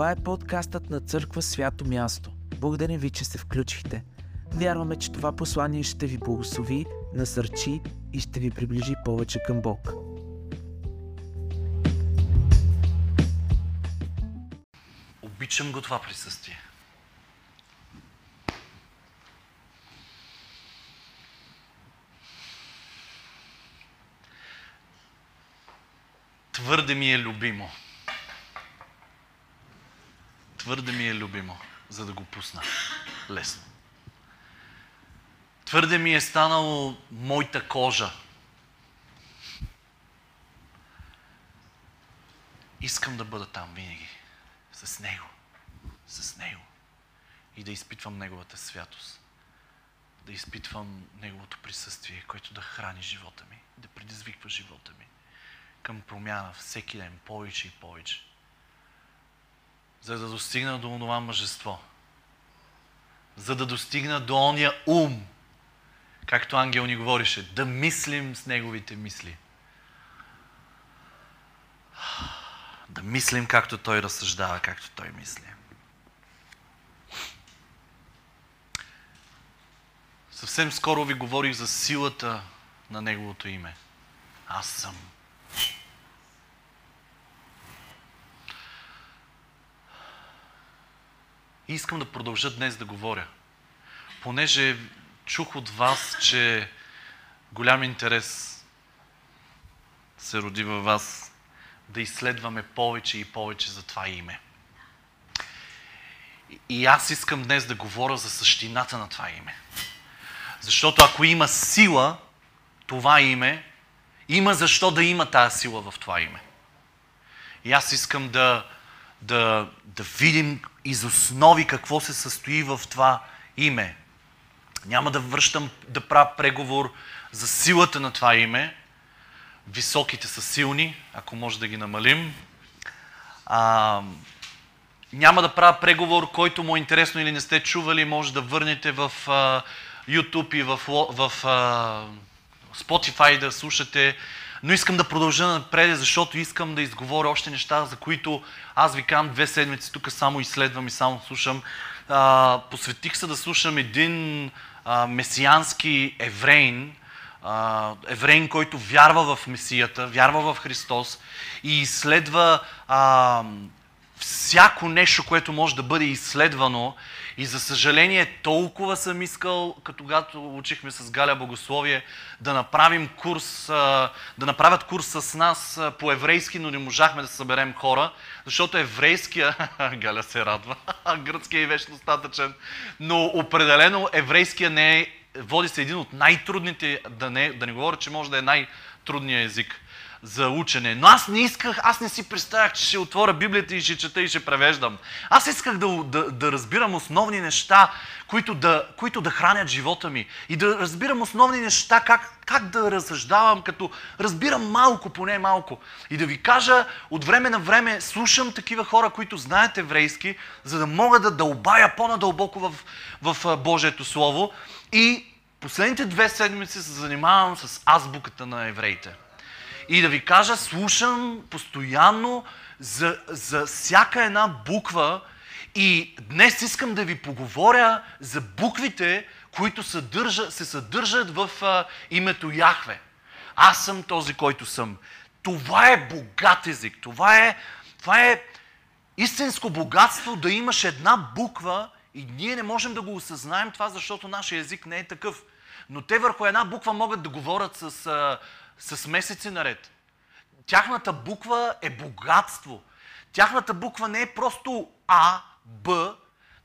Това е подкастът на Църква Свято Място. Благодарим ви, че се включихте. Вярваме, че това послание ще ви благослови, насърчи и ще ви приближи повече към Бог. Обичам го това присъствие. Твърде ми е любимо. Твърде ми е любимо, за да го пусна лесно. Твърде ми е станало моята кожа. Искам да бъда там винаги. С Него. С Него. И да изпитвам Неговата святост. Да изпитвам Неговото присъствие, което да храни живота ми. Да предизвиква живота ми. Към промяна всеки ден. Повече и повече. За да достигна до това мъжество. За да достигна до ония ум, както ангел ни говореше, да мислим с неговите мисли. Да мислим както той разсъждава, както той мисли. Съвсем скоро ви говорих за силата на Неговото име. Аз съм. И искам да продължа днес да говоря. Понеже чух от вас, че голям интерес се роди във вас да изследваме повече и повече за това име. И аз искам днес да говоря за същината на това име. Защото ако има сила, това име, има защо да има тази сила в това име. И аз искам да, да, да видим из основи какво се състои в това име. Няма да връщам да правя преговор за силата на това име. Високите са силни, ако може да ги намалим. А, няма да правя преговор, който му е интересно или не сте чували, може да върнете в а, YouTube и в, в а, Spotify да слушате. Но искам да продължа напред, защото искам да изговоря още неща, за които аз ви казвам две седмици, тук само изследвам и само слушам. А, посветих се да слушам един а, месиански евреин, а, евреин, който вярва в Месията, вярва в Христос и изследва а, всяко нещо, което може да бъде изследвано. И за съжаление, толкова съм искал, като когато учихме с Галя Богословие, да направим курс, да направят курс с нас по еврейски, но не можахме да съберем хора, защото еврейския, Галя се радва, гръцкия е вече достатъчен, но определено еврейския не е, води се един от най-трудните, да не, да не говоря, че може да е най-трудният език за учене. Но аз не исках, аз не си представях, че ще отворя Библията и ще чета и ще превеждам. Аз исках да, да, да разбирам основни неща, които да, които да хранят живота ми. И да разбирам основни неща, как, как да разсъждавам, като разбирам малко, поне малко. И да ви кажа, от време на време слушам такива хора, които знаят еврейски, за да мога да дълбая по-надълбоко в, в Божието Слово. И последните две седмици се занимавам с азбуката на евреите. И да ви кажа, слушам постоянно за, за всяка една буква и днес искам да ви поговоря за буквите, които съдържа, се съдържат в а, името Яхве. Аз съм този, който съм. Това е богат език. Това е, това е истинско богатство да имаш една буква и ние не можем да го осъзнаем това, защото нашия език не е такъв. Но те върху една буква могат да говорят с, с месеци наред. Тяхната буква е богатство. Тяхната буква не е просто А, Б,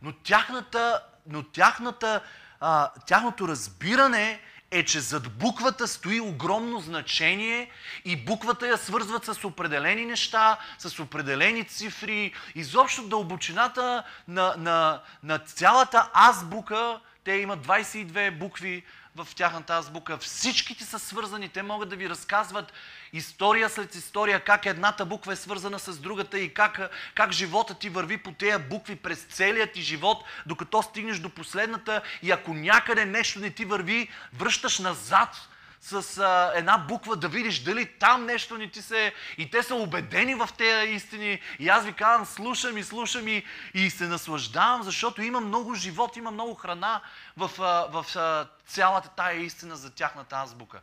но тяхната, но тяхната, а, тяхното разбиране е, че зад буквата стои огромно значение и буквата я свързват с определени неща, с определени цифри. Изобщо дълбочината на, на, на цялата азбука, те имат 22 букви, в тяхната азбука. Всичките са свързани. Те могат да ви разказват история след история, как едната буква е свързана с другата и как, как живота ти върви по тези букви през целият ти живот, докато стигнеш до последната и ако някъде нещо не ти върви, връщаш назад с а, една буква да видиш дали там нещо не ти се... И те са убедени в тези истини. И аз ви казвам, слушам и слушам и, и се наслаждавам, защото има много живот, има много храна в, а, в а, цялата тая истина за тяхната азбука.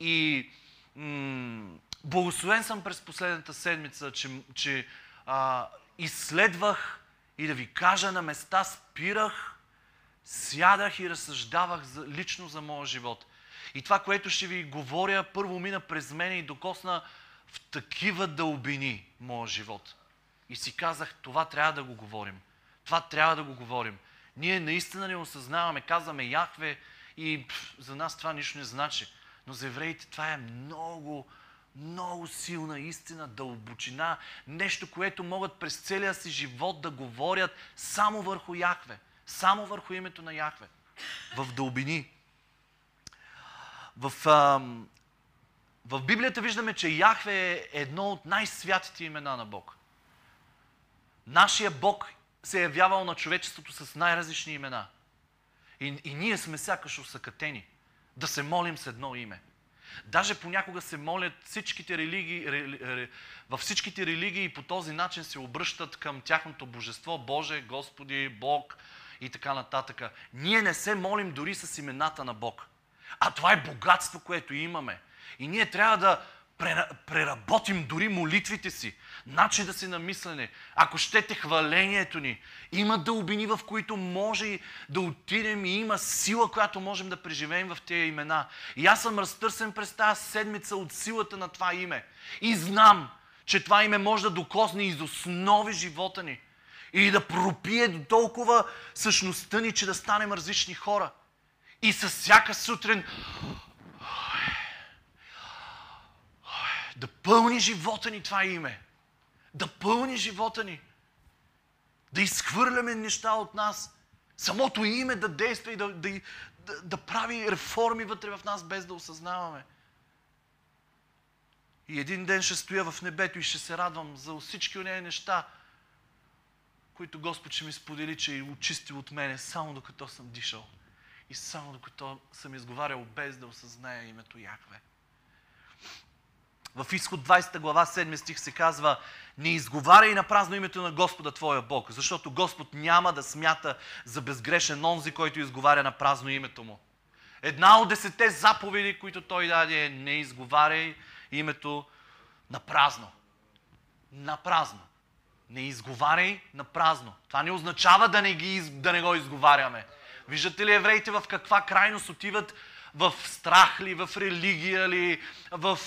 И м- благословен съм през последната седмица, че, че а, изследвах и да ви кажа на места спирах, сядах и разсъждавах за, лично за моя живот. И това, което ще ви говоря, първо мина през мене и докосна в такива дълбини моя живот. И си казах, това трябва да го говорим. Това трябва да го говорим. Ние наистина не осъзнаваме, казваме Яхве и пф, за нас това нищо не значи. Но за евреите това е много, много силна истина, дълбочина, нещо, което могат през целия си живот да говорят само върху Яхве, само върху името на Яхве, в дълбини. В, в Библията виждаме, че Яхве е едно от най-святите имена на Бог. Нашия Бог се е явявал на човечеството с най-различни имена. И, и ние сме сякаш усъкатени да се молим с едно име. Даже понякога се молят всичките религии, ре, ре, във всичките религии по този начин се обръщат към тяхното божество, Боже, Господи, Бог и така нататък. Ние не се молим дори с имената на Бог. А това е богатство, което имаме. И ние трябва да преработим дори молитвите си, начин да си на мислене, ако щете хвалението ни. Има дълбини, в които може да отидем и има сила, която можем да преживеем в тези имена. И аз съм разтърсен през тази седмица от силата на това име. И знам, че това име може да докосне из основи живота ни. И да пропие до толкова същността ни, че да станем различни хора. И с всяка сутрин да пълни живота ни това име. Да пълни живота ни. Да изхвърляме неща от нас. Самото име да действа и да, да, да, да прави реформи вътре в нас, без да осъзнаваме. И един ден ще стоя в небето и ще се радвам за всички от нея неща, които Господ ще ми сподели, че е очистил от мене, само докато съм дишал. И само докато съм изговарял без да осъзная името Яхве. В изход 20 глава 7 стих се казва Не изговаряй на празно името на Господа Твоя Бог, защото Господ няма да смята за безгрешен онзи, който изговаря на празно името му. Една от десете заповеди, които той даде е не изговаряй името на празно. На празно. Не изговаряй на празно. Това не означава да не, ги, да не го изговаряме. Виждате ли евреите в каква крайност отиват в страх ли, в религия ли, в...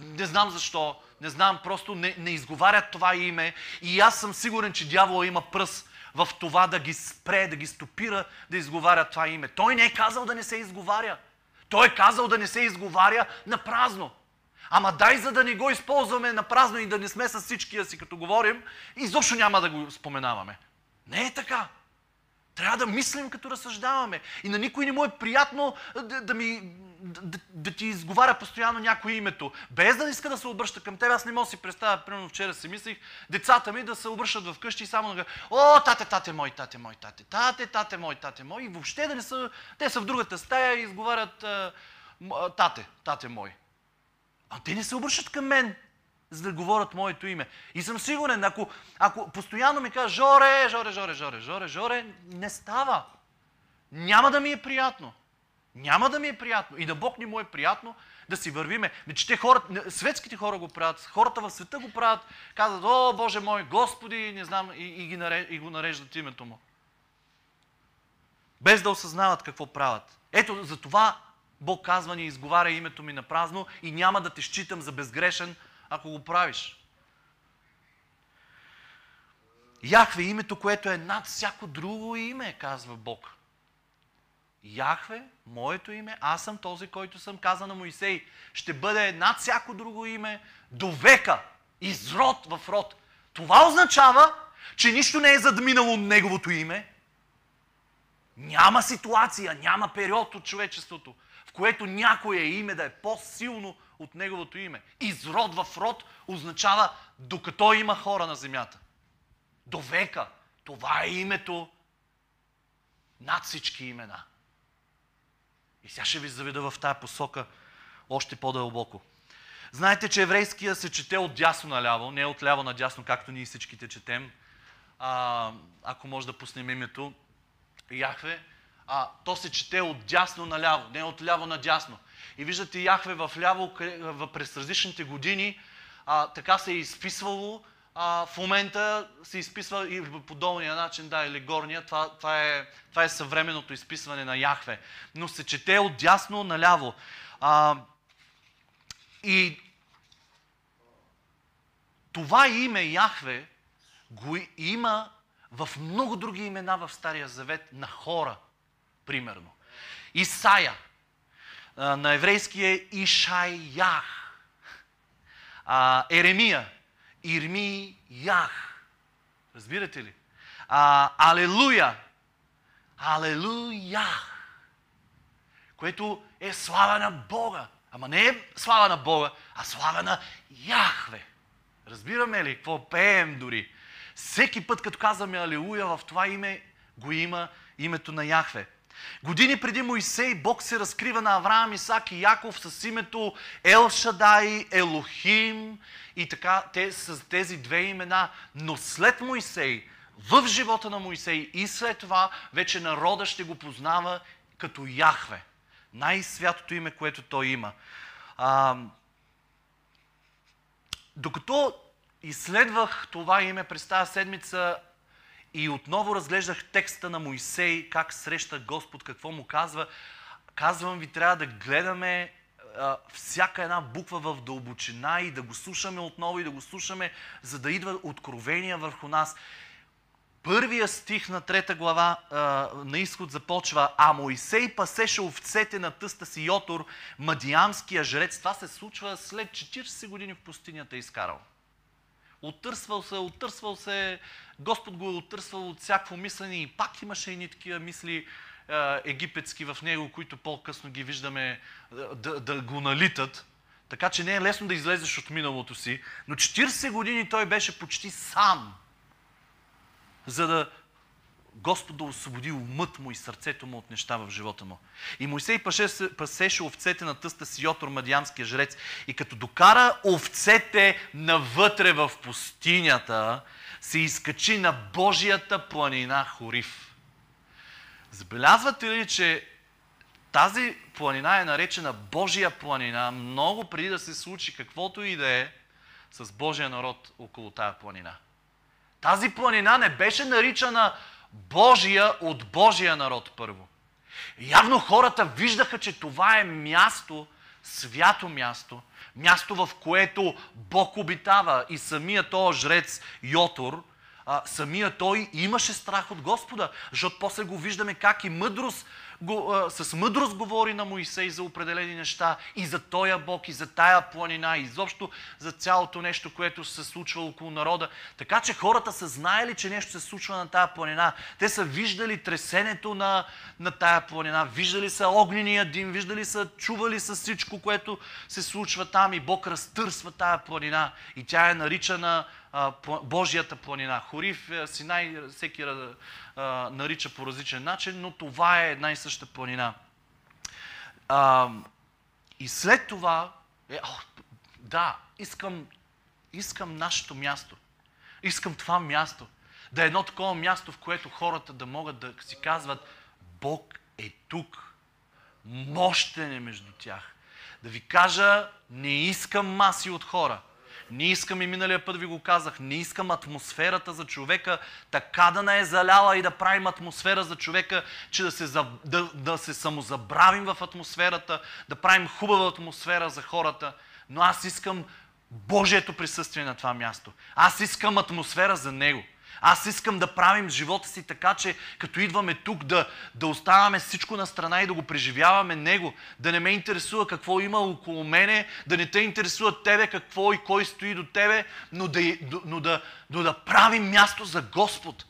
не знам защо, не знам, просто не, не изговарят това име и аз съм сигурен, че дявола има пръст в това да ги спре, да ги стопира да изговарят това име. Той не е казал да не се изговаря. Той е казал да не се изговаря на празно. Ама дай за да не го използваме на празно и да не сме с всичкия си, като говорим, изобщо няма да го споменаваме. Не е така. Трябва да мислим като разсъждаваме. И на никой не му е приятно да, да ми, да, да ти изговаря постоянно някое името. Без да иска да се обръща към теб. Аз не мога да си представя, примерно вчера си мислих, децата ми да се обръщат в къщи и само да о, тате, тате мой, тате мой, тате, тате, тате мой, тате мой. И въобще да не са, те са в другата стая и изговарят тате, тате мой. А те не се обръщат към мен за да говорят моето име. И съм сигурен, ако, ако постоянно ми кажа Жоре, Жоре, Жоре, Жоре, Жоре, Жоре, не става. Няма да ми е приятно. Няма да ми е приятно. И на Бог ни му е приятно да си вървиме. Че те хората, светските хора го правят, хората в света го правят, казват, о, Боже мой, Господи, не знам, и, и, ги нареж, и го нареждат името му. Без да осъзнават какво правят. Ето, за това Бог казва, ни изговаря името ми на празно и няма да те считам за безгрешен, ако го правиш. Яхве е името, което е над всяко друго име, казва Бог. Яхве, моето име, аз съм този, който съм каза на Моисей, ще бъде над всяко друго име до века, из род в род. Това означава, че нищо не е задминало неговото име. Няма ситуация, няма период от човечеството, в което някое име да е по-силно от неговото име. Изрод в род означава докато има хора на земята. До века. Това е името над всички имена. И сега ще ви заведа в тази посока още по-дълбоко. Знаете, че еврейския се чете от дясно наляво, не от ляво надясно, както ние всичките четем. А, ако може да пуснем името Яхве, а, то се чете от дясно наляво, не от ляво надясно. И виждате Яхве в ляво през различните години, а, така се е изписвало, а, в момента се изписва и по долния начин, да, или горния, това, това, е, това е съвременното изписване на Яхве. Но се чете от дясно наляво. А, и това име Яхве го има в много други имена в Стария Завет на хора, примерно. Исая, на еврейски е Ишайях. Еремия, Ирмиях. Разбирате ли? А, алелуя, Алелуя! Което е слава на Бога. Ама не е слава на Бога, а слава на Яхве. Разбираме ли какво пеем дори? Всеки път, като казваме Алелуя, в това име го има името на Яхве. Години преди Моисей Бог се разкрива на Авраам, Исак и Яков с името Ел Шадай, Елохим и така те, с тези две имена. Но след Моисей, в живота на Моисей и след това вече народа ще го познава като Яхве. Най-святото име, което той има. А, докато изследвах това име през тази седмица и отново разглеждах текста на Моисей, как среща Господ, какво му казва, казвам ви, трябва да гледаме а, всяка една буква в дълбочина и да го слушаме отново и да го слушаме, за да идва откровения върху нас. Първия стих на трета глава а, на изход започва А Моисей пасеше овцете на тъста си Йотор, мадиамския жрец. Това се случва след 40 години в пустинята изкарал. Отърсвал се, отърсвал се, Господ го е отърсвал от всякакво мислене и пак имаше едни такива мисли египетски в него, които по-късно ги виждаме да, да го налитат. Така че не е лесно да излезеш от миналото си. Но 40 години той беше почти сам за да Господ да освободи умът му и сърцето му от неща в живота му. И Моисей пасеше овцете на тъста си Йотор, мадиамския жрец. И като докара овцете навътре в пустинята, се изкачи на Божията планина Хорив. Забелязвате ли, че тази планина е наречена Божия планина много преди да се случи каквото и да е с Божия народ около тая планина. Тази планина не беше наричана Божия от Божия народ първо. Явно хората виждаха, че това е място, свято място, място в което Бог обитава и самия този жрец Йотор – самия той имаше страх от Господа, защото после го виждаме как и мъдрост, го, с мъдрост говори на Моисей за определени неща и за тоя Бог, и за тая планина, и изобщо за цялото нещо, което се случва около народа. Така че хората са знаели, че нещо се случва на тая планина. Те са виждали тресенето на, на тая планина, виждали са огнения дим, виждали са, чували са всичко, което се случва там и Бог разтърсва тая планина и тя е наричана Божията планина. Хорив, е, Синай, всеки нарича по различен начин, но това е една и съща планина. и след това, е, о, да, искам, искам нашето място. Искам това място. Да е едно такова място, в което хората да могат да си казват, Бог е тук. Мощен е между тях. Да ви кажа, не искам маси от хора. Не искам и миналия път ви го казах, не искам атмосферата за човека така да не е заляла и да правим атмосфера за човека, че да се, да, да се самозабравим в атмосферата, да правим хубава атмосфера за хората. Но аз искам Божието присъствие на това място. Аз искам атмосфера за Него. Аз искам да правим живота си така, че като идваме тук да, да оставаме всичко на страна и да го преживяваме Него. Да не ме интересува какво има около мене, да не те интересува тебе какво и кой стои до тебе, но да, но да, но да правим място за Господ.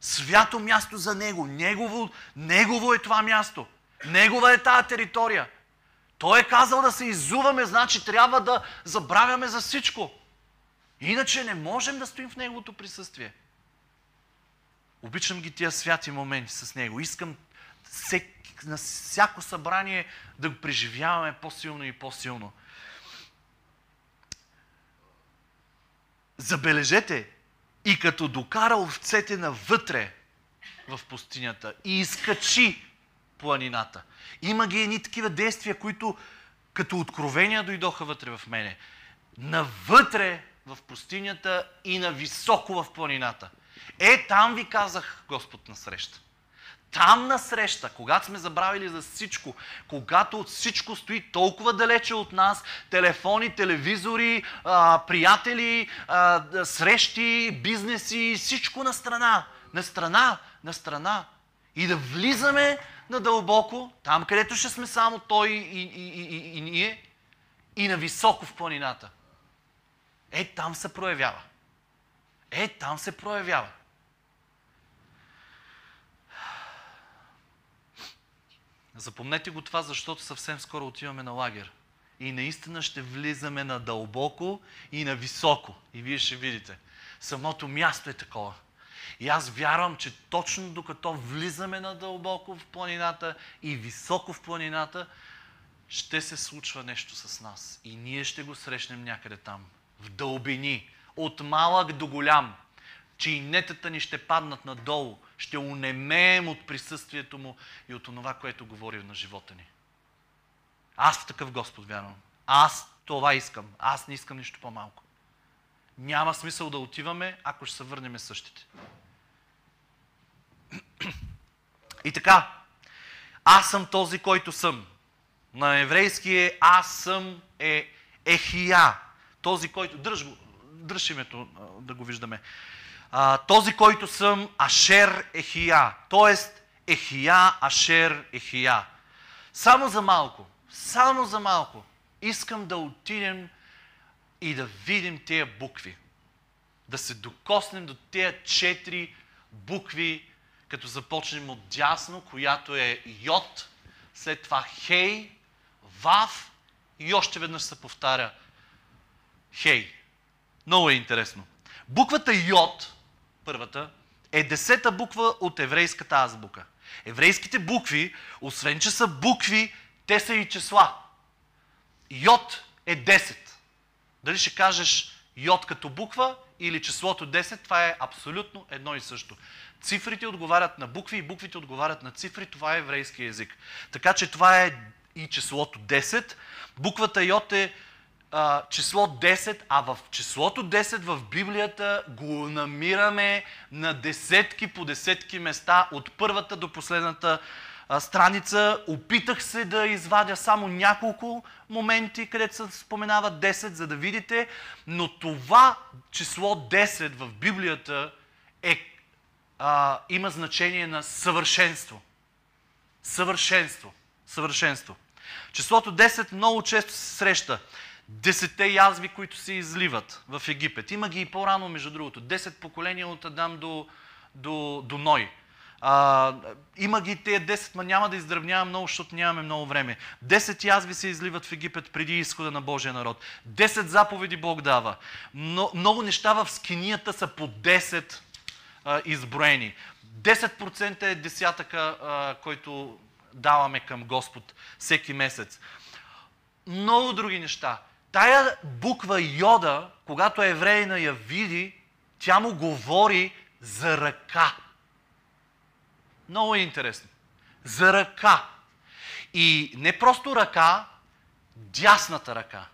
Свято място за Него. Негово, негово е това място. Негова е тази територия. Той е казал да се иззуваме, значи трябва да забравяме за всичко. Иначе не можем да стоим в Неговото присъствие. Обичам ги тия святи моменти с Него. Искам всек, на всяко събрание да го преживяваме по-силно и по-силно. Забележете, и като докара овцете навътре в пустинята и изкачи планината. Има ги едни такива действия, които като откровения дойдоха вътре в мене. Навътре в пустинята и на високо в планината. Е, там ви казах Господ на среща. Там на среща, когато сме забравили за всичко, когато от всичко стои толкова далече от нас, телефони, телевизори, приятели, срещи, бизнеси, всичко на страна, на страна, на страна. И да влизаме надълбоко, там където ще сме само той и, и, и, и, и ние, и на високо в планината. Е, там се проявява. Е, там се проявява. Запомнете го това, защото съвсем скоро отиваме на лагер. И наистина ще влизаме на дълбоко и на високо. И вие ще видите. Самото място е такова. И аз вярвам, че точно докато влизаме на дълбоко в планината и високо в планината, ще се случва нещо с нас. И ние ще го срещнем някъде там. В дълбини. От малък до голям. Чинетата ни ще паднат надолу. Ще унемеем от присъствието му и от това, което говори на живота ни. Аз такъв Господ вярвам. Аз това искам. Аз не искам нищо по-малко. Няма смисъл да отиваме, ако ще се върнем същите. И така, аз съм този, който съм. На еврейски е аз съм е ехия. Този, който... Дръж, го, дръж името да го виждаме. А, този, който съм Ашер Ехия. Тоест Ехия, Ашер Ехия. Само за малко, само за малко искам да отидем и да видим тези букви. Да се докоснем до тези четири букви, като започнем от дясно, която е Йод, след това Хей, Вав и още веднъж се повтаря Хей. Много е интересно. Буквата Йод, първата, е десета буква от еврейската азбука. Еврейските букви, освен че са букви, те са и числа. Йод е 10. Дали ще кажеш йод като буква или числото 10, това е абсолютно едно и също. Цифрите отговарят на букви и буквите отговарят на цифри. Това е еврейски език. Така че това е и числото 10. Буквата йод е а, число 10, а в числото 10 в Библията го намираме на десетки по десетки места, от първата до последната а, страница. Опитах се да извадя само няколко моменти, където се споменава 10, за да видите, но това число 10 в Библията е, а, има значение на съвършенство. Съвършенство. Съвършенство. Числото 10 много често се среща. Десетте язви, които се изливат в Египет. Има ги и по-рано, между другото. Десет поколения от Адам до, до, до Ной. А, има ги тези 10, ма няма да издръвнявам много, защото нямаме много време. 10 язви се изливат в Египет преди изхода на Божия народ. 10 заповеди Бог дава. Но, много неща в скинията са по 10 а, изброени. 10% е десятъка, а, който даваме към Господ всеки месец. Много други неща. Тая буква Йода, когато еврейна я види, тя му говори за ръка. Много е интересно. За ръка. И не просто ръка, дясната ръка.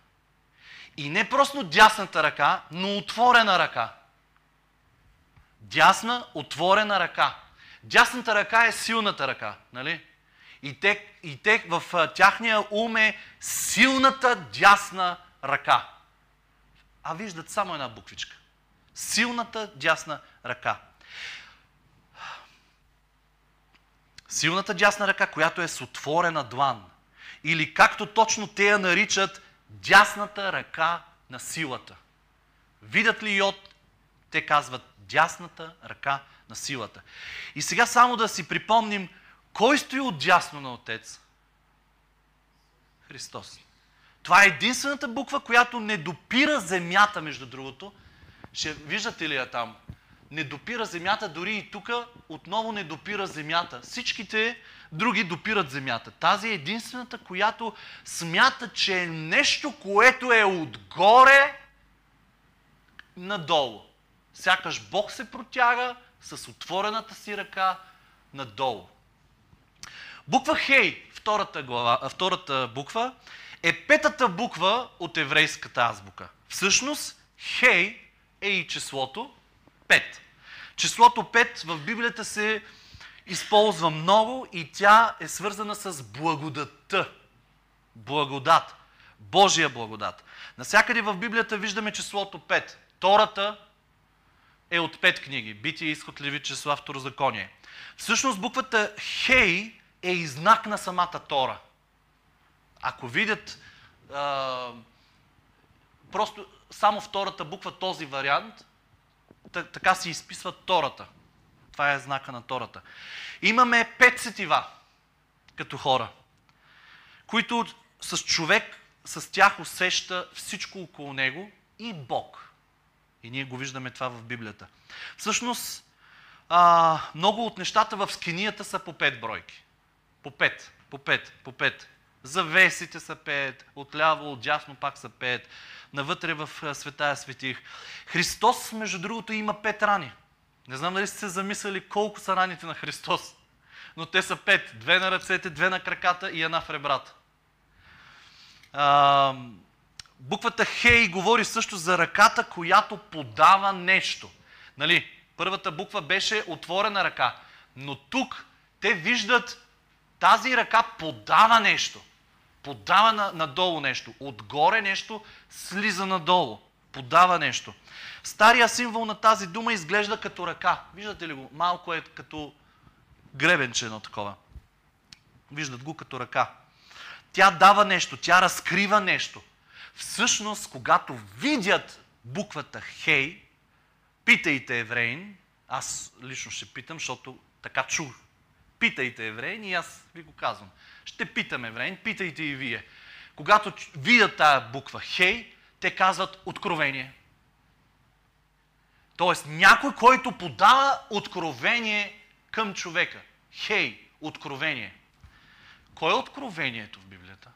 И не просто дясната ръка, но отворена ръка. Дясна, отворена ръка. Дясната ръка е силната ръка, нали? И те, и те в тяхния ум е силната дясна ръка. А виждат само една буквичка. Силната дясна ръка. Силната дясна ръка, която е с отворена длан. Или както точно те я наричат, дясната ръка на силата. Видят ли Йод, те казват дясната ръка на силата. И сега само да си припомним, кой стои от дясно на Отец? Христос. Това е единствената буква, която не допира земята, между другото. Ще виждате ли я там? не допира земята, дори и тук отново не допира земята. Всичките други допират земята. Тази е единствената, която смята, че е нещо, което е отгоре надолу. Сякаш Бог се протяга с отворената си ръка надолу. Буква Хей, втората, глава, втората буква, е петата буква от еврейската азбука. Всъщност, Хей е и числото 5. Числото 5 в Библията се използва много и тя е свързана с благодатта. Благодат. Божия благодат. Насякъде в Библията виждаме числото 5. Тората е от 5 книги. Битие, изход, леви, числа, второзаконие. Всъщност буквата Хей е и знак на самата Тора. Ако видят а, просто само втората буква този вариант, така се изписва Тората. Това е знака на Тората. Имаме пет сетива като хора, които с човек, с тях усеща всичко около него и Бог. И ние го виждаме това в Библията. Всъщност, а, много от нещата в скинията са по пет бройки. По пет, по пет, по пет. Завесите са пет, отляво, отдясно пак са пет. Навътре в светая светих. Христос, между другото, има пет рани. Не знам дали сте се замисляли колко са раните на Христос. Но те са пет. Две на ръцете, две на краката и една в ребрата. А, буквата Хей говори също за ръката, която подава нещо. Нали? Първата буква беше отворена ръка. Но тук те виждат тази ръка подава нещо. Подава на, надолу нещо. Отгоре нещо слиза надолу. Подава нещо. Стария символ на тази дума изглежда като ръка. Виждате ли го? Малко е като гребенче едно такова. Виждат го като ръка. Тя дава нещо, тя разкрива нещо. Всъщност, когато видят буквата Хей, питайте евреин, аз лично ще питам, защото така чух. Питайте евреин и аз ви го казвам. Ще питам евреин, питайте и вие. Когато видят тая буква Хей, те казват откровение. Тоест някой, който подава откровение към човека. Хей, откровение. Кое е откровението в Библията?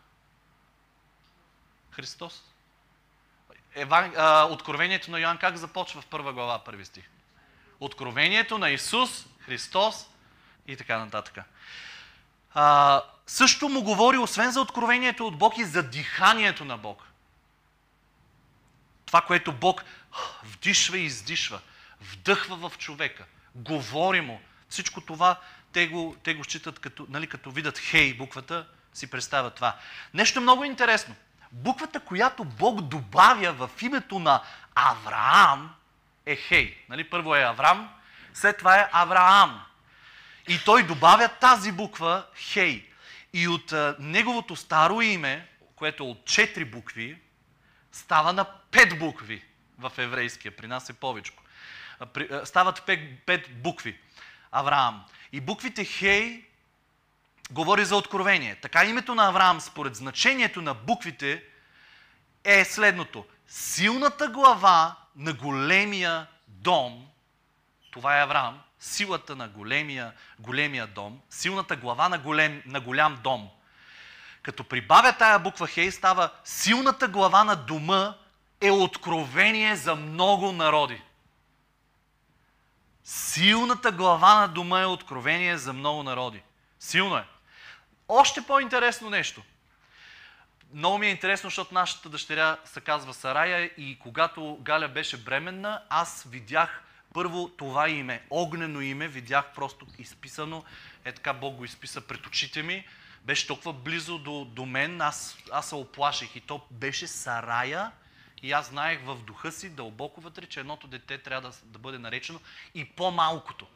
Христос. Еван... А, откровението на Йоанн как започва в първа глава, първи стих? Откровението на Исус, Христос и така нататък. А, също му говори, освен за откровението от Бог, и за диханието на Бог. Това, което Бог вдишва и издишва, вдъхва в човека, говори му. Всичко това те го, те го считат като, нали, като видят хей буквата, си представят това. Нещо много интересно. Буквата, която Бог добавя в името на Авраам е хей. Нали, първо е Авраам, след това е Авраам. И той добавя тази буква хей. И от а, неговото старо име, което е от четири букви, става на пет букви в еврейския. При нас е повече. Стават пет, пет букви. Авраам. И буквите Хей говори за откровение. Така името на Авраам, според значението на буквите, е следното. Силната глава на големия дом, това е Авраам, силата на големия, големия дом, силната глава на, голем, на голям дом. Като прибавя тая буква Хей, става силната глава на дома е откровение за много народи. Силната глава на дома е откровение за много народи. Силно е. Още по-интересно нещо. Много ми е интересно, защото нашата дъщеря се казва Сарая и когато Галя беше бременна, аз видях първо това име, огнено име, видях просто изписано, е така Бог го изписа пред очите ми, беше толкова близо до, до мен, аз, аз се оплаших и то беше Сарая и аз знаех в духа си дълбоко вътре, че едното дете трябва да, да бъде наречено и по-малкото.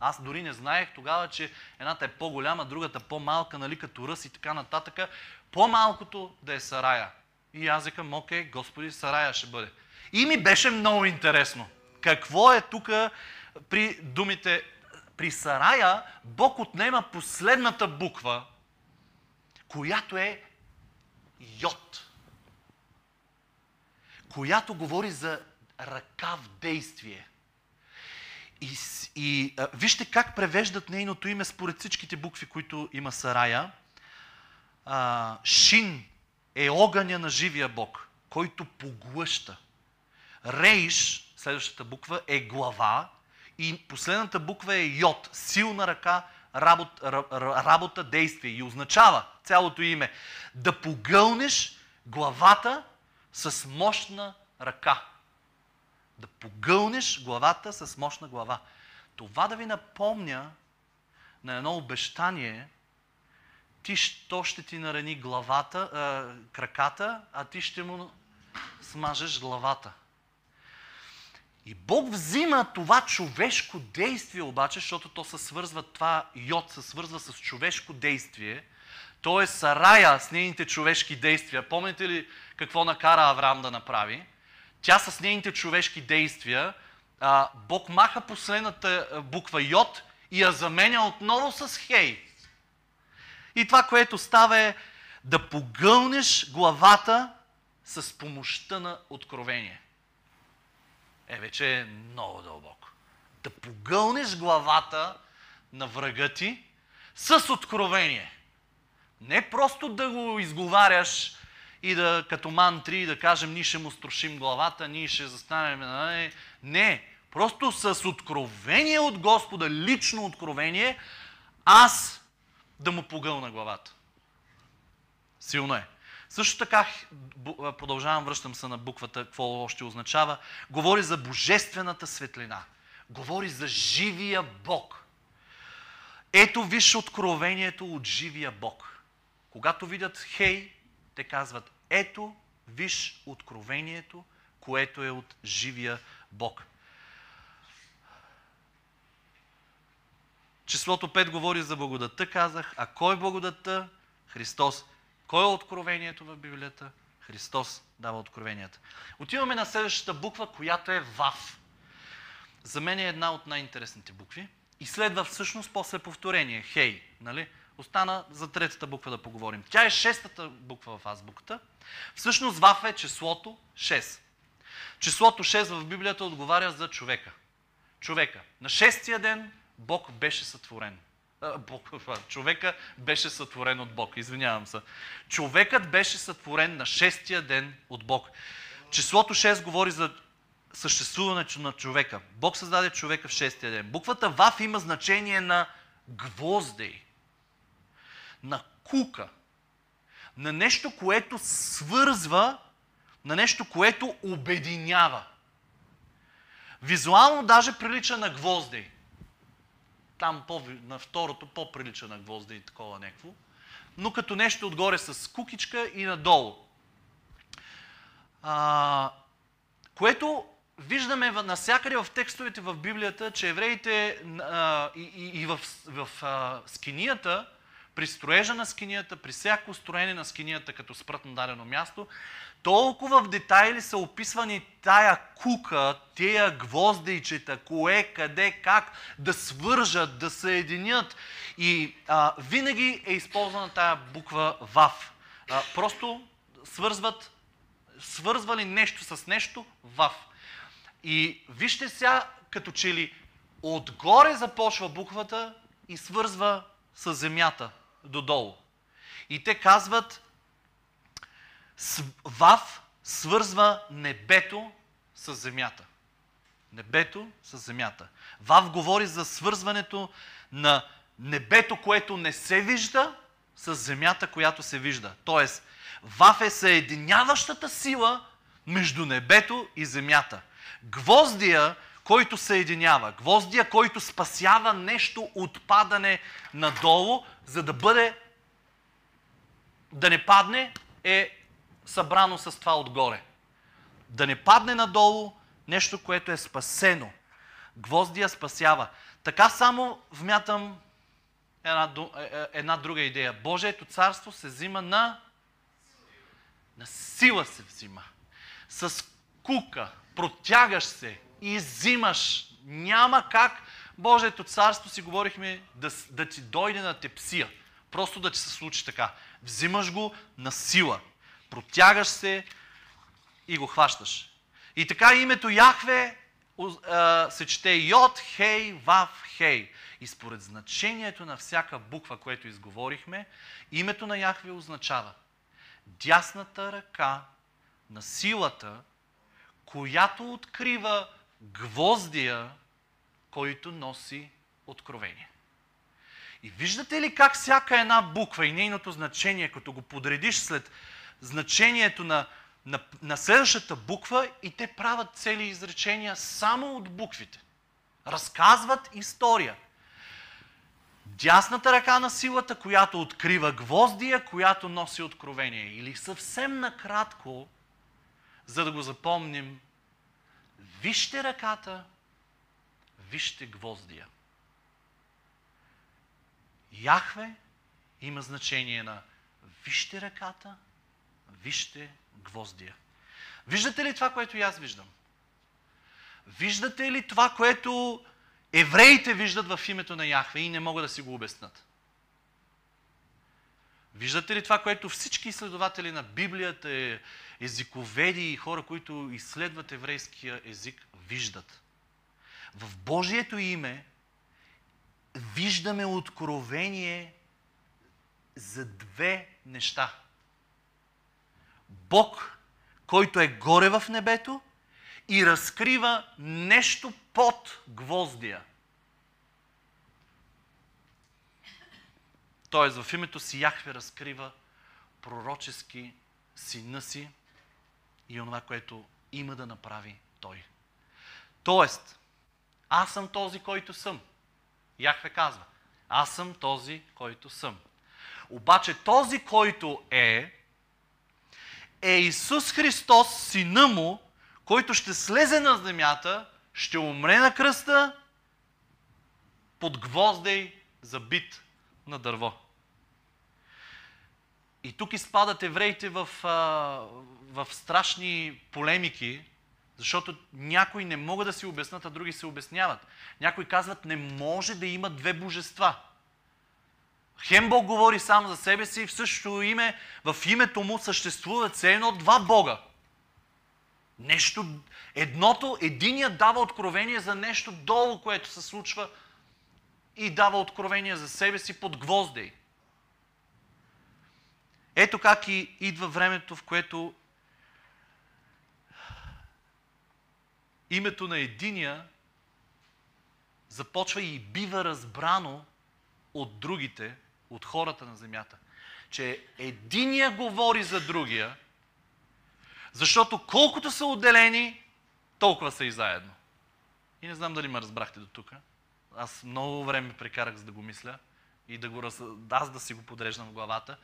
Аз дори не знаех тогава, че едната е по-голяма, другата по-малка, нали, като ръс и така нататък. По-малкото да е Сарая. И аз викам, окей, Господи, Сарая ще бъде. И ми беше много интересно. Какво е тук при думите при Сарая Бог отнема последната буква, която е Йод, която говори за ръка в действие. и, и а, вижте как превеждат нейното име според всичките букви, които има Сарая. А, Шин е огъня на живия Бог, който поглъща. Рейш, следващата буква, е глава и последната буква е Йод, силна ръка, работа, работа, действие. И означава цялото име да погълнеш главата с мощна ръка. Да погълнеш главата с мощна глава. Това да ви напомня на едно обещание, ти, то ще ти нарани главата, а, краката, а ти ще му смажеш главата. И Бог взима това човешко действие обаче, защото то се свързва, това йод се свързва с човешко действие. То е Сарая с нейните човешки действия. Помните ли какво накара Авраам да направи? Тя с нейните човешки действия, Бог маха последната буква йод и я заменя отново с хей. И това, което става е да погълнеш главата с помощта на откровение е вече много дълбоко. Да погълнеш главата на врага ти с откровение. Не просто да го изговаряш и да като мантри да кажем ние ще му струшим главата, ние ще застанем. Нали? Не, просто с откровение от Господа, лично откровение, аз да му погълна главата. Силно е. Също така, продължавам, връщам се на буквата, какво още означава. Говори за божествената светлина. Говори за живия Бог. Ето виж откровението от живия Бог. Когато видят хей, те казват, ето виж откровението, което е от живия Бог. Числото 5 говори за благодатта, казах. А кой е благодатта? Христос. Кой е откровението в Библията? Христос дава откровенията. Отиваме на следващата буква, която е ВАВ. За мен е една от най-интересните букви. И следва всъщност после повторение. Хей, нали? Остана за третата буква да поговорим. Тя е шестата буква в азбуката. Всъщност ВАВ е числото 6. Числото 6 в Библията отговаря за човека. Човека. На шестия ден Бог беше сътворен. Бог, човека беше сътворен от Бог. Извинявам се. Човекът беше сътворен на шестия ден от Бог. Числото 6 говори за съществуването на човека. Бог създаде човека в шестия ден. Буквата ВАВ има значение на гвоздей, на кука, на нещо, което свързва, на нещо, което обединява. Визуално даже прилича на гвоздей там по, на второто по-прилича на гвозда и такова някакво, но като нещо отгоре с кукичка и надолу. А, което виждаме насякъде в текстовете в Библията, че евреите а, и, и, и в, в а, скинията, при строежа на скинията, при всяко строене на скинията като спрат на дадено място, толкова в детайли са описвани тая кука, тия гвоздейчета, кое, къде, как да свържат, да съединят. И а, винаги е използвана тая буква ВАВ. А, просто свързват, свързвали нещо с нещо ВАВ. И вижте сега, като че ли отгоре започва буквата и свързва с земята додолу. И те казват, Вав свързва небето с земята. Небето с земята. Вав говори за свързването на небето, което не се вижда, с земята, която се вижда. Тоест, Вав е съединяващата сила между небето и земята. Гвоздия, който съединява. Гвоздия, който спасява нещо от падане надолу, за да бъде да не падне, е събрано с това отгоре. Да не падне надолу нещо, което е спасено. Гвоздия спасява. Така само вмятам една, е, е, една друга идея. Божието царство се взима на... На сила се взима. С кука. Протягаш се и взимаш. Няма как Божието царство, си говорихме, да, да ти дойде на тепсия. Просто да ти се случи така. Взимаш го на сила протягаш се и го хващаш. И така името Яхве се чете Йод, Хей, Вав, Хей. И според значението на всяка буква, което изговорихме, името на Яхве означава дясната ръка на силата, която открива гвоздия, който носи откровение. И виждате ли как всяка една буква и нейното значение, като го подредиш след значението на, на, на следващата буква и те правят цели изречения само от буквите. Разказват история. Дясната ръка на силата, която открива гвоздия, която носи откровение. Или съвсем накратко, за да го запомним, вижте ръката, вижте гвоздия. Яхве има значение на вижте ръката, вижте гвоздия. Виждате ли това, което и аз виждам? Виждате ли това, което евреите виждат в името на Яхве и не могат да си го обяснат? Виждате ли това, което всички изследователи на Библията, езиковеди и хора, които изследват еврейския език, виждат? В Божието име виждаме откровение за две неща. Бог, който е горе в небето и разкрива нещо под гвоздия. Тоест в името си Яхве разкрива пророчески сина си и онова, което има да направи той. Тоест, аз съм този, който съм. Яхве казва, аз съм този, който съм. Обаче този, който е, е Исус Христос, сина му, който ще слезе на земята, ще умре на кръста под гвоздей забит на дърво. И тук изпадат евреите в, в страшни полемики, защото някои не могат да си обяснат, а други се обясняват. Някои казват, не може да има две божества. Хем Бог говори сам за себе си и в същото име, в името му съществуват все едно два Бога. Нещо, едното, единият дава откровение за нещо долу, което се случва и дава откровение за себе си под гвоздей. Ето как и идва времето, в което името на единия започва и бива разбрано от другите, от хората на земята. Че единия говори за другия, защото колкото са отделени, толкова са и заедно. И не знам дали ме разбрахте до тук. Аз много време прекарах за да го мисля и да го раз... аз да си го подреждам в главата.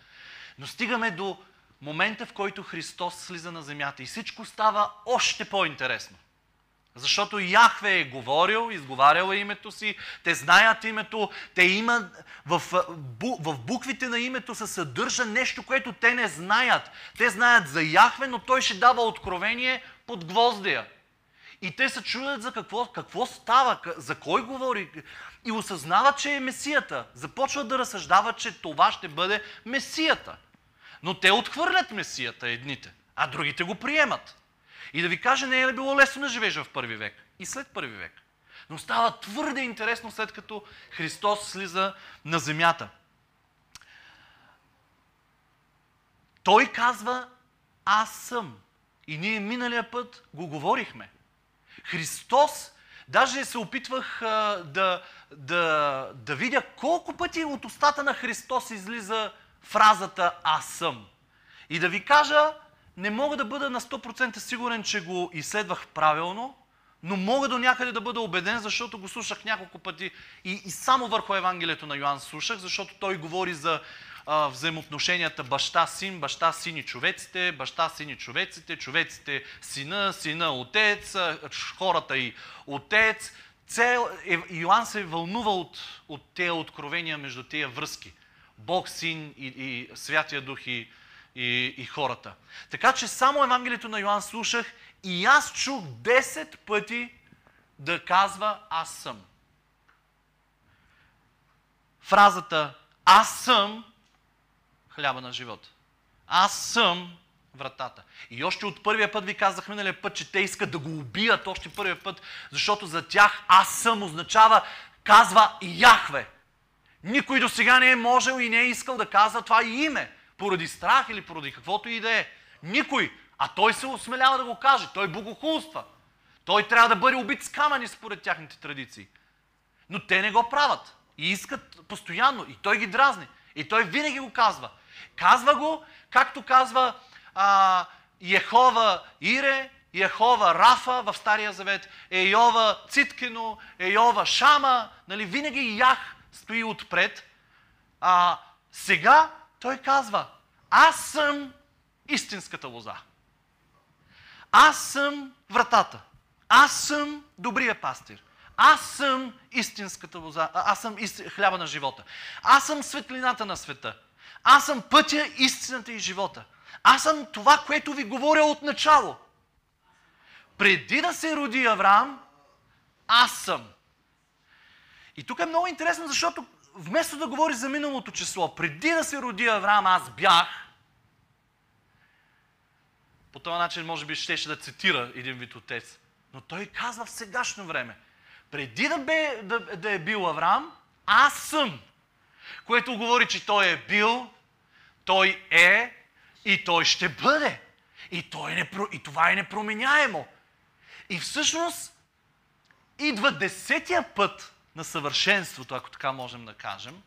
Но стигаме до момента, в който Христос слиза на земята и всичко става още по-интересно. Защото Яхве е говорил, изговарял е името си, те знаят името, те имат, в, в буквите на името се съдържа нещо, което те не знаят. Те знаят за Яхве, но той ще дава откровение под гвоздия. И те се чудят за какво, какво става, за кой говори. И осъзнават, че е Месията. Започват да разсъждават, че това ще бъде Месията. Но те отхвърлят Месията едните, а другите го приемат. И да ви кажа, не е било лесно да живееш в първи век и след първи век. Но става твърде интересно след като Христос слиза на земята. Той казва, аз съм. И ние миналия път го говорихме. Христос, даже се опитвах а, да, да, да видя колко пъти от устата на Христос излиза фразата аз съм. И да ви кажа, не мога да бъда на 100% сигурен, че го изследвах правилно, но мога до някъде да бъда убеден, защото го слушах няколко пъти и, и само върху Евангелието на Йоанн слушах, защото той говори за а, взаимоотношенията баща-син, баща-син и човеците, баща-син и човеците, човеците сина, сина отец, хората и отец. Цел, е, Йоанн се вълнува от, от тези откровения между тези връзки. Бог, Син и, и Святия Дух и, и, и хората. Така че само Евангелието на Йоанн слушах и аз чух 10 пъти да казва аз съм. Фразата аз съм хляба на живота. Аз съм вратата. И още от първия път ви казах миналия път, че те искат да го убият още първия път, защото за тях аз съм означава, казва Яхве. Никой до сега не е можел и не е искал да казва това име, поради страх или поради каквото и да е. Никой. А той се осмелява да го каже. Той богохулства. Той трябва да бъде убит с камъни според тяхните традиции. Но те не го правят. И искат постоянно. И той ги дразни. И той винаги го казва. Казва го, както казва а, Ехова Ире, Ехова Рафа в Стария Завет, Ейова Циткино, Ейова Шама, нали, винаги Ях стои отпред. А сега той казва, аз съм истинската лоза. Аз съм вратата. Аз съм добрия пастир. Аз съм истинската лоза. Аз съм ист... хляба на живота. Аз съм светлината на света. Аз съм пътя, истината и живота. Аз съм това, което ви говоря от начало. Преди да се роди Авраам, аз съм. И тук е много интересно, защото вместо да говори за миналото число, преди да се роди Авраам, аз бях, по този начин може би щеше да цитира един вид отец. Но той казва в сегашно време. Преди да, бе, да, да е бил Авраам, аз съм. Което говори, че той е бил, той е и той ще бъде. И, той не, и това е непроменяемо. И всъщност идва десетия път на съвършенството, ако така можем да кажем,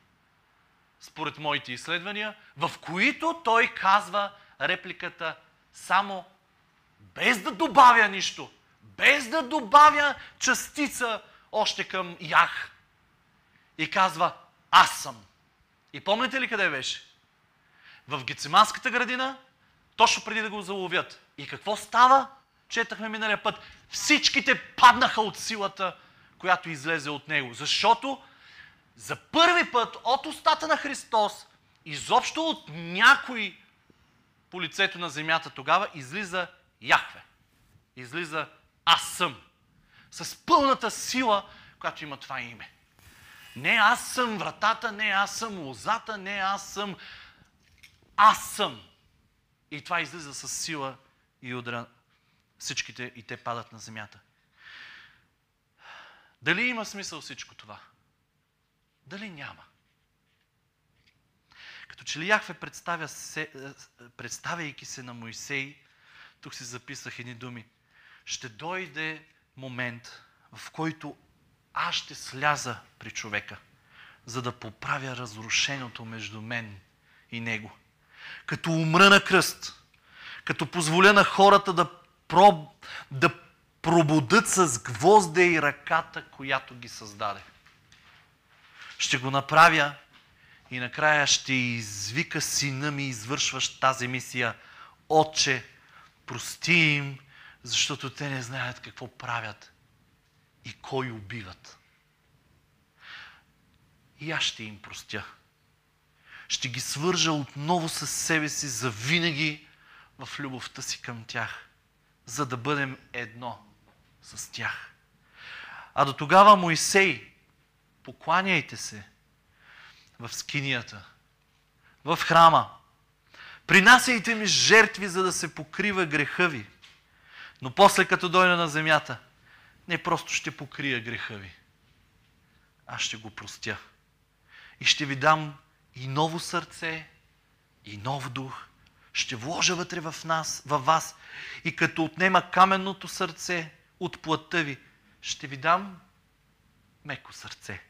според моите изследвания, в които той казва репликата само без да добавя нищо, без да добавя частица още към Ях. И казва, аз съм. И помните ли къде беше? В Гециманската градина, точно преди да го заловят. И какво става? Четахме миналия път. Всичките паднаха от силата, която излезе от него. Защото за първи път от устата на Христос, изобщо от някой по лицето на земята тогава, излиза Яхве. Излиза Аз съм. С пълната сила, която има това име. Не аз съм вратата, не аз съм лозата, не аз съм. Аз съм. И това излиза с сила и удра всичките и те падат на земята. Дали има смисъл всичко това? Дали няма? Като че ли Яхве представя се, е, представяйки се на Моисей, тук си записах едни думи, ще дойде момент, в който аз ще сляза при човека, за да поправя разрушеното между мен и него. Като умра на кръст, като позволя на хората да, проб, да пробудат с гвозда и ръката, която ги създаде. Ще го направя и накрая ще извика сина ми, извършващ тази мисия. Отче, прости им, защото те не знаят какво правят и кой убиват. И аз ще им простя. Ще ги свържа отново с себе си за винаги в любовта си към тях, за да бъдем едно с тях. А до тогава Моисей, покланяйте се в скинията, в храма. Принасяйте ми жертви, за да се покрива греха ви. Но после, като дойда на земята, не просто ще покрия греха ви, аз ще го простя. И ще ви дам и ново сърце, и нов дух. Ще вложа вътре в нас, във вас. И като отнема каменното сърце от плътта ви, ще ви дам меко сърце.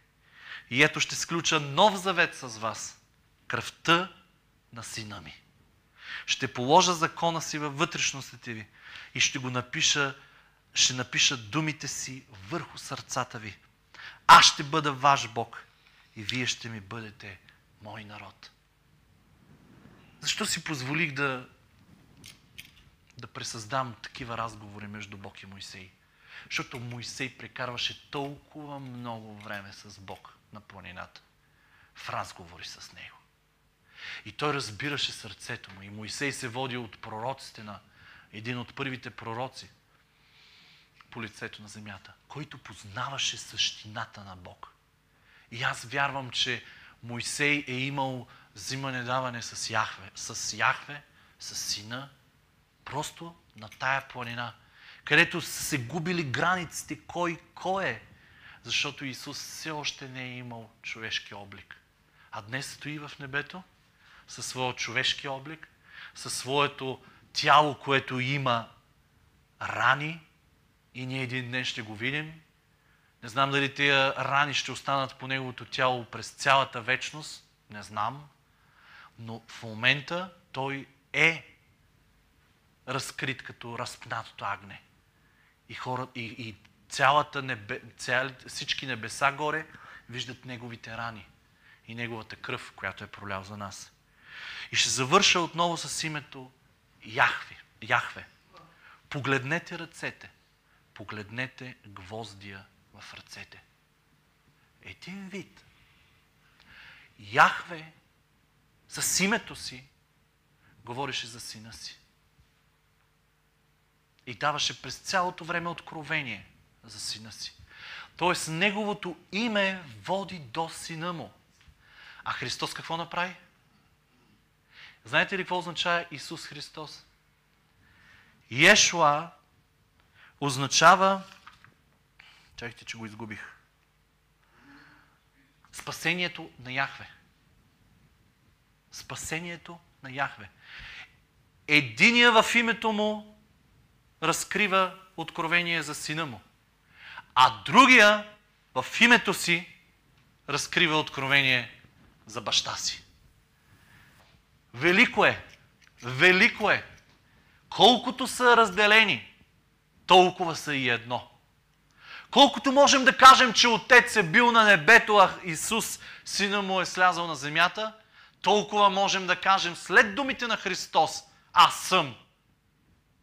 И ето ще сключа нов завет с вас. Кръвта на сина ми. Ще положа закона си във вътрешностите ви и ще го напиша, ще напиша думите си върху сърцата ви. Аз ще бъда ваш Бог и вие ще ми бъдете мой народ. Защо си позволих да, да пресъздам такива разговори между Бог и Моисей? Защото Моисей прекарваше толкова много време с Бог на планината, в разговори с него. И той разбираше сърцето му. И Моисей се води от пророците на един от първите пророци по лицето на земята, който познаваше същината на Бог. И аз вярвам, че Моисей е имал взимане-даване с Яхве, с Яхве, с Сина Просто на тая планина, където са се губили границите кой кой е, защото Исус все още не е имал човешки облик. А днес стои в небето със своя човешки облик, със своето тяло, което има рани и ние един ден ще го видим. Не знам дали тия рани ще останат по неговото тяло през цялата вечност, не знам, но в момента той е разкрит като разпнатото агне. И, хора, и, и цялата небе, цяли, всички небеса горе виждат неговите рани и неговата кръв, която е пролял за нас. И ще завърша отново с името Яхве. Яхве. Погледнете ръцете. Погледнете гвоздия в ръцете. Един вид. Яхве с името си говореше за сина си. И даваше през цялото време откровение за сина си. Тоест, неговото име води до сина му. А Христос какво направи? Знаете ли какво означава Исус Христос? Ешуа означава... Чакайте, че го изгубих. Спасението на Яхве. Спасението на Яхве. Единия в името му разкрива откровение за сина му, а другия в името си разкрива откровение за баща си. Велико е, велико е. Колкото са разделени, толкова са и едно. Колкото можем да кажем, че Отец е бил на небето, а Исус, Сина му е слязал на земята, толкова можем да кажем след думите на Христос, аз съм.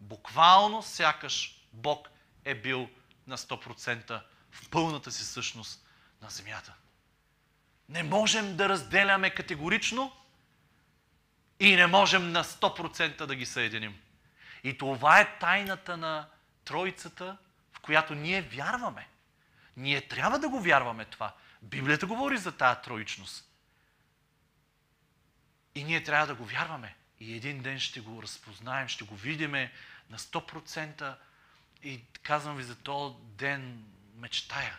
Буквално сякаш Бог е бил на 100% в пълната си същност на земята. Не можем да разделяме категорично и не можем на 100% да ги съединим. И това е тайната на Троицата, в която ние вярваме. Ние трябва да го вярваме това. Библията говори за тази троичност. И ние трябва да го вярваме. И един ден ще го разпознаем, ще го видиме на 100%. И казвам ви за този ден мечтая.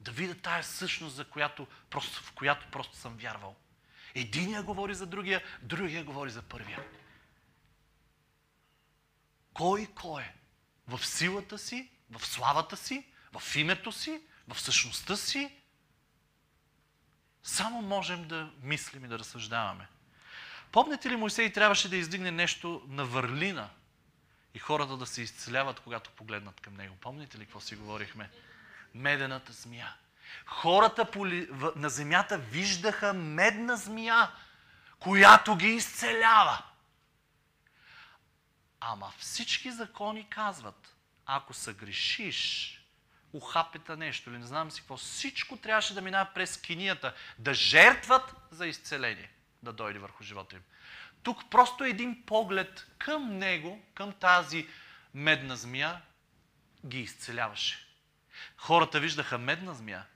Да видя тая същност, за която, просто, в която просто съм вярвал. Единия говори за другия, другия говори за първия. Кой кой е? В силата си, в славата си, в името си, в същността си. Само можем да мислим и да разсъждаваме. Помните ли Моисей трябваше да издигне нещо на върлина и хората да се изцеляват, когато погледнат към него? Помните ли какво си говорихме? Медената змия. Хората на земята виждаха медна змия, която ги изцелява. Ама всички закони казват, ако съгрешиш, ухапета нещо или не знам си какво, всичко трябваше да минава през кинията, да жертват за изцеление, да дойде върху живота им. Тук просто един поглед към него, към тази медна змия, ги изцеляваше. Хората виждаха медна змия,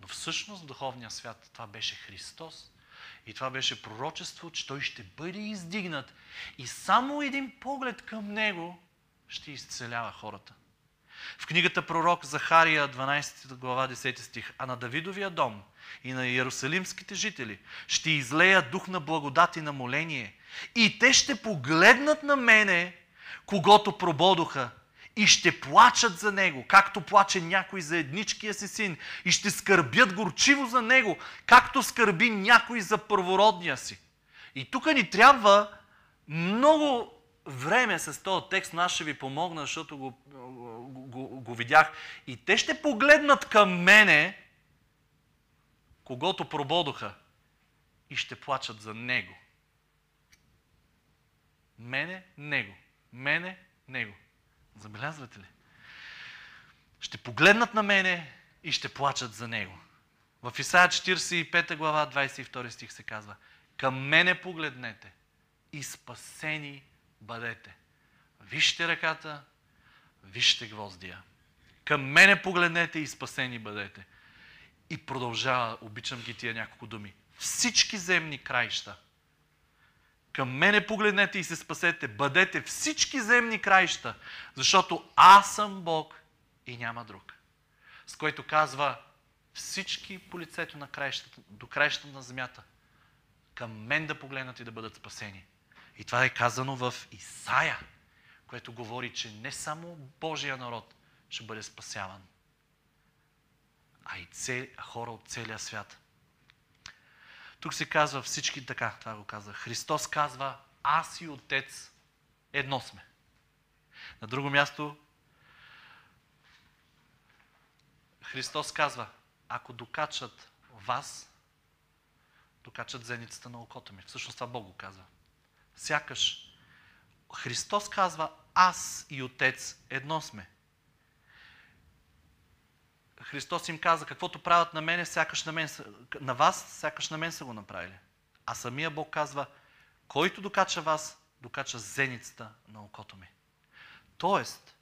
но всъщност в духовния свят това беше Христос. И това беше пророчество, че Той ще бъде издигнат. И само един поглед към Него ще изцелява хората. В книгата пророк Захария, 12 глава, 10 стих, а на Давидовия дом и на Иерусалимските жители ще излея дух на благодат и на моление. И те ще погледнат на мене, когато прободоха, и ще плачат за него, както плаче някой за едничкия си син, и ще скърбят горчиво за него, както скърби някой за първородния си. И тук ни трябва много време с този текст, но аз ще ви помогна, защото го, го, го, го видях. И те ще погледнат към мене, когато прободоха, и ще плачат за него. Мене, него. Мене, него. Забелязвате ли? Ще погледнат на мене и ще плачат за него. В Исаия 45 глава 22 стих се казва Към мене погледнете и спасени бъдете. Вижте ръката, вижте гвоздия. Към мене погледнете и спасени бъдете. И продължава, обичам ги тия няколко думи. Всички земни краища. Към мене погледнете и се спасете. Бъдете всички земни краища, защото аз съм Бог и няма друг. С което казва всички по лицето на краищата, до краищата на земята, към мен да погледнат и да бъдат спасени. И това е казано в Исаия, което говори, че не само Божия народ ще бъде спасяван, а и цел, хора от целия свят. Тук се казва всички така, това го казва. Христос казва, аз и Отец едно сме. На друго място Христос казва, ако докачат вас, докачат зеницата на окото ми. Всъщност това Бог го казва. Сякаш Христос казва, аз и Отец едно сме. Христос им каза, каквото правят на мене, сякаш на, мен, на вас, сякаш на мен са го направили. А самия Бог казва, който докача вас, докача зеницата на окото ми. Тоест,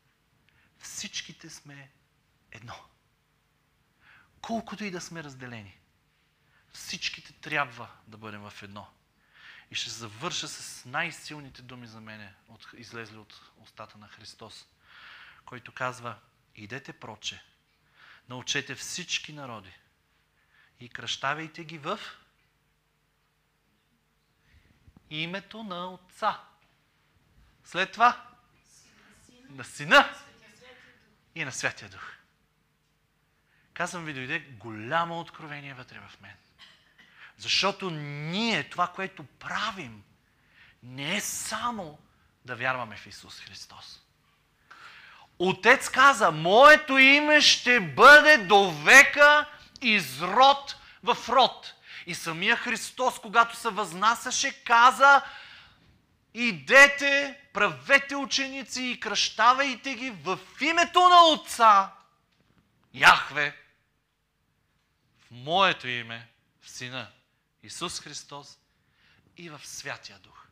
всичките сме едно. Колкото и да сме разделени, всичките трябва да бъдем в едно. И ще завърша с най-силните думи за мене, от, излезли от устата на Христос, който казва, идете проче, научете всички народи и кръщавайте ги в името на Отца. След това на Сина и на Святия Дух. Казвам ви, дойде голямо откровение вътре в мен. Защото ние, това, което правим, не е само да вярваме в Исус Христос. Отец каза, моето име ще бъде до века изрод в род. И самия Христос, когато се възнасяше, каза, идете, правете ученици и кръщавайте ги в името на Отца, Яхве, в моето име, в Сина Исус Христос и в Святия Дух.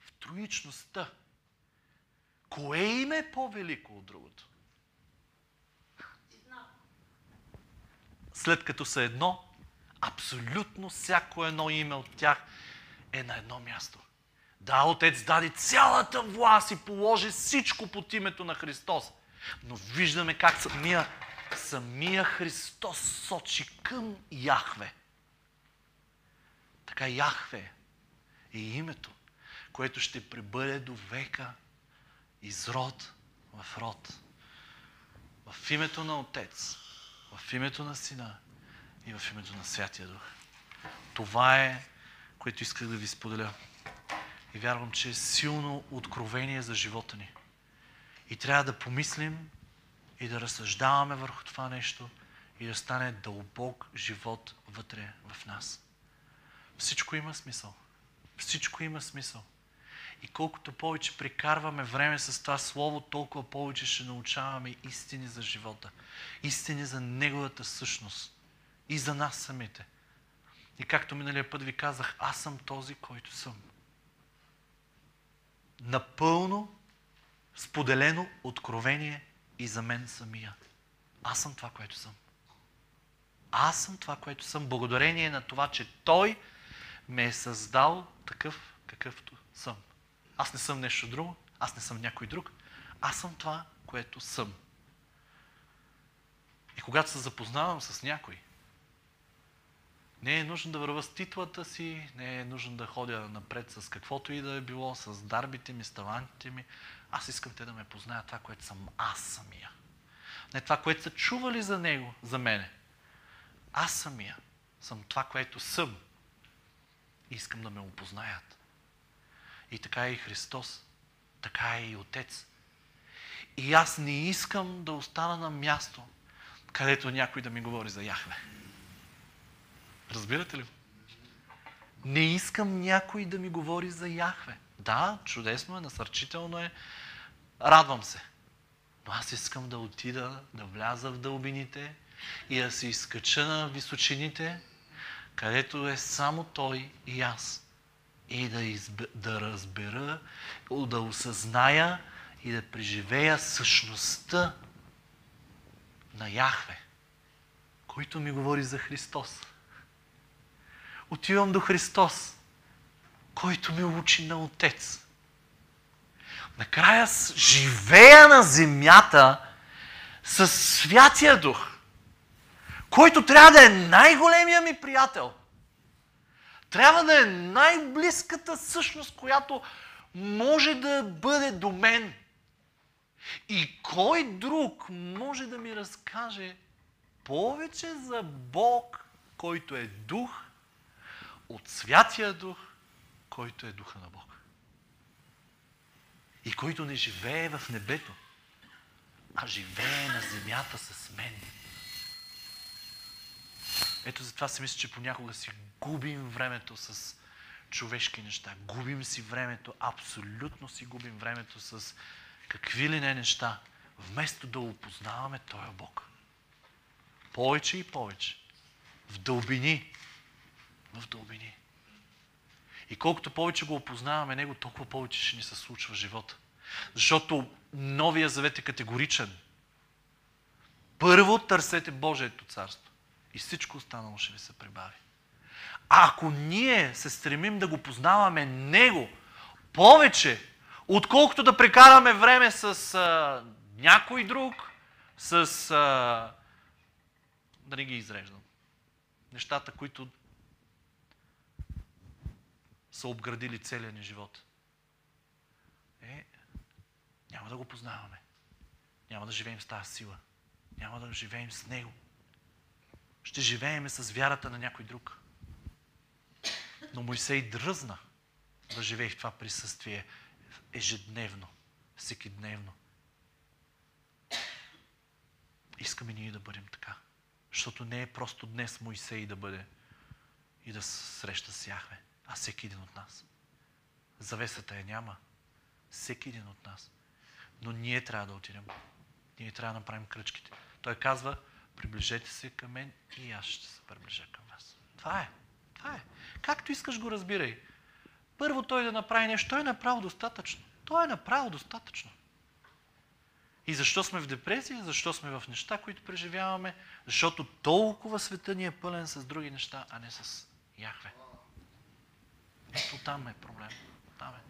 В троичността. Кое име е по-велико от другото? След като са едно, абсолютно всяко едно име от тях е на едно място. Да, Отец даде цялата власт и положи всичко под името на Христос. Но виждаме как самия, самия Христос сочи към Яхве. Така Яхве е името, което ще пребъде до века из род в род. В името на Отец, в името на Сина и в името на Святия Дух. Това е, което исках да ви споделя. И вярвам, че е силно откровение за живота ни. И трябва да помислим и да разсъждаваме върху това нещо и да стане дълбок живот вътре в нас. Всичко има смисъл. Всичко има смисъл. И колкото повече прекарваме време с това слово, толкова повече ще научаваме истини за живота. Истини за Неговата същност. И за нас самите. И както миналия път ви казах, аз съм този, който съм. Напълно споделено откровение и за мен самия. Аз съм това, което съм. Аз съм това, което съм, благодарение на това, че Той ме е създал такъв, какъвто съм. Аз не съм нещо друго, аз не съм някой друг, аз съм това, което съм. И когато се запознавам с някой, не е нужно да върва с титлата си, не е нужно да ходя напред с каквото и да е било, с дарбите ми, с талантите ми. Аз искам те да ме познаят това, което съм аз самия. Не това, което са чували за него, за мене. Аз самия съм това, което съм. И искам да ме опознаят. И така е и Христос. Така е и Отец. И аз не искам да остана на място, където някой да ми говори за Яхве. Разбирате ли? Не искам някой да ми говори за Яхве. Да, чудесно е, насърчително е, радвам се. Но аз искам да отида, да вляза в дълбините и да се изкача на височините, където е само Той и аз. И да, изб... да разбера, да осъзная и да преживея същността на Яхве, който ми говори за Христос. Отивам до Христос, който ме учи на Отец. Накрая живея на земята с Святия Дух, който трябва да е най-големия ми приятел. Трябва да е най-близката същност, която може да бъде до мен. И кой друг може да ми разкаже повече за Бог, който е дух, от Святия Дух, който е духа на Бог. И който не живее в небето, а живее на земята с мен. Ето затова си мисля, че понякога си губим времето с човешки неща. Губим си времето, абсолютно си губим времето с какви ли не неща, вместо да опознаваме Той Бог. Повече и повече. В дълбини. В дълбини. И колкото повече го опознаваме Него, толкова повече ще ни се случва живота. Защото Новия завет е категоричен. Първо търсете Божието царство. И всичко останало ще ви се прибави. А ако ние се стремим да го познаваме Него повече, отколкото да прекараме време с а, някой друг, с... А, да не ги изреждам. Нещата, които са обградили целия ни живот. Е, няма да го познаваме. Няма да живеем с тази сила. Няма да живеем с Него. Ще живеем с вярата на някой друг. Но Моисей дръзна да живее в това присъствие ежедневно, всеки дневно. Искаме ние да бъдем така. Защото не е просто днес Моисей да бъде и да среща с Яхве, а всеки един от нас. Завесата я няма. Всеки един от нас. Но ние трябва да отидем. Ние трябва да направим кръчките. Той казва, приближете се към мен и аз ще се приближа към вас. Това е. Това е. Както искаш го разбирай. Първо той да направи нещо. Той е направил достатъчно. Той е направил достатъчно. И защо сме в депресия? Защо сме в неща, които преживяваме? Защото толкова света ни е пълен с други неща, а не с Яхве. Ето там е проблем. Там е.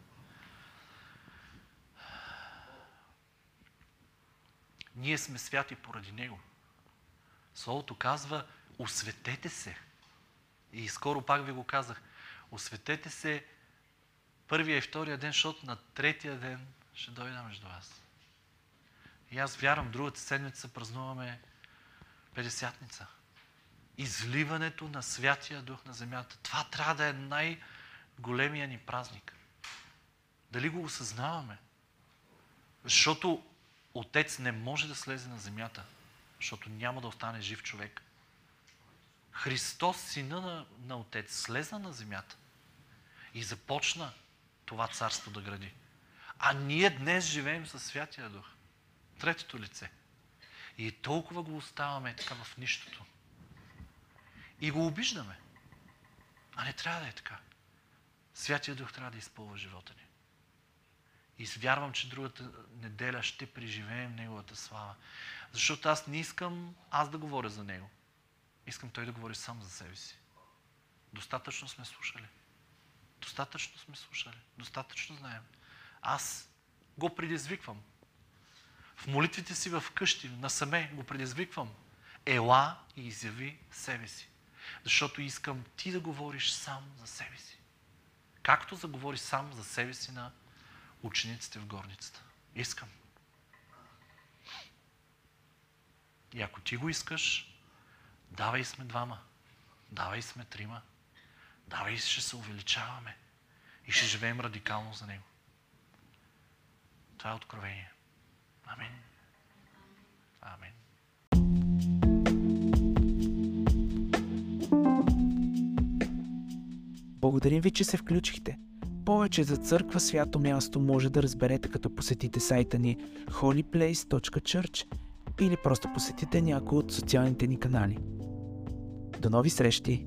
Ние сме святи поради Него. Словото казва, осветете се. И скоро пак ви го казах. Осветете се първия и втория ден, защото на третия ден ще дойда между вас. И аз вярвам, другата седмица празнуваме Педесятница. Изливането на Святия Дух на земята. Това трябва да е най-големия ни празник. Дали го осъзнаваме? Защото Отец не може да слезе на земята, защото няма да остане жив човек. Христос, сина на, на Отец, слезна на земята и започна това царство да гради. А ние днес живеем със Святия Дух. Третото лице. И толкова го оставаме така в нищото. И го обиждаме. А не трябва да е така. Святия Дух трябва да изпълва живота ни. И вярвам, че другата неделя ще преживеем Неговата слава. Защото аз не искам аз да говоря за Него. Искам Той да говори сам за себе си. Достатъчно сме слушали. Достатъчно сме слушали. Достатъчно знаем. Аз го предизвиквам. В молитвите си в къщи, насаме го предизвиквам. Ела и изяви себе си. Защото искам ти да говориш сам за себе си. Както заговори сам за себе си на учениците в горницата. Искам. И ако ти го искаш, давай сме двама, давай сме трима, давай ще се увеличаваме и ще живеем радикално за него. Това е откровение. Амин. Амин. Благодарим ви, че се включихте. Повече за църква свято място може да разберете като посетите сайта ни holyplace.church или просто посетите някой от социалните ни канали. До нови срещи!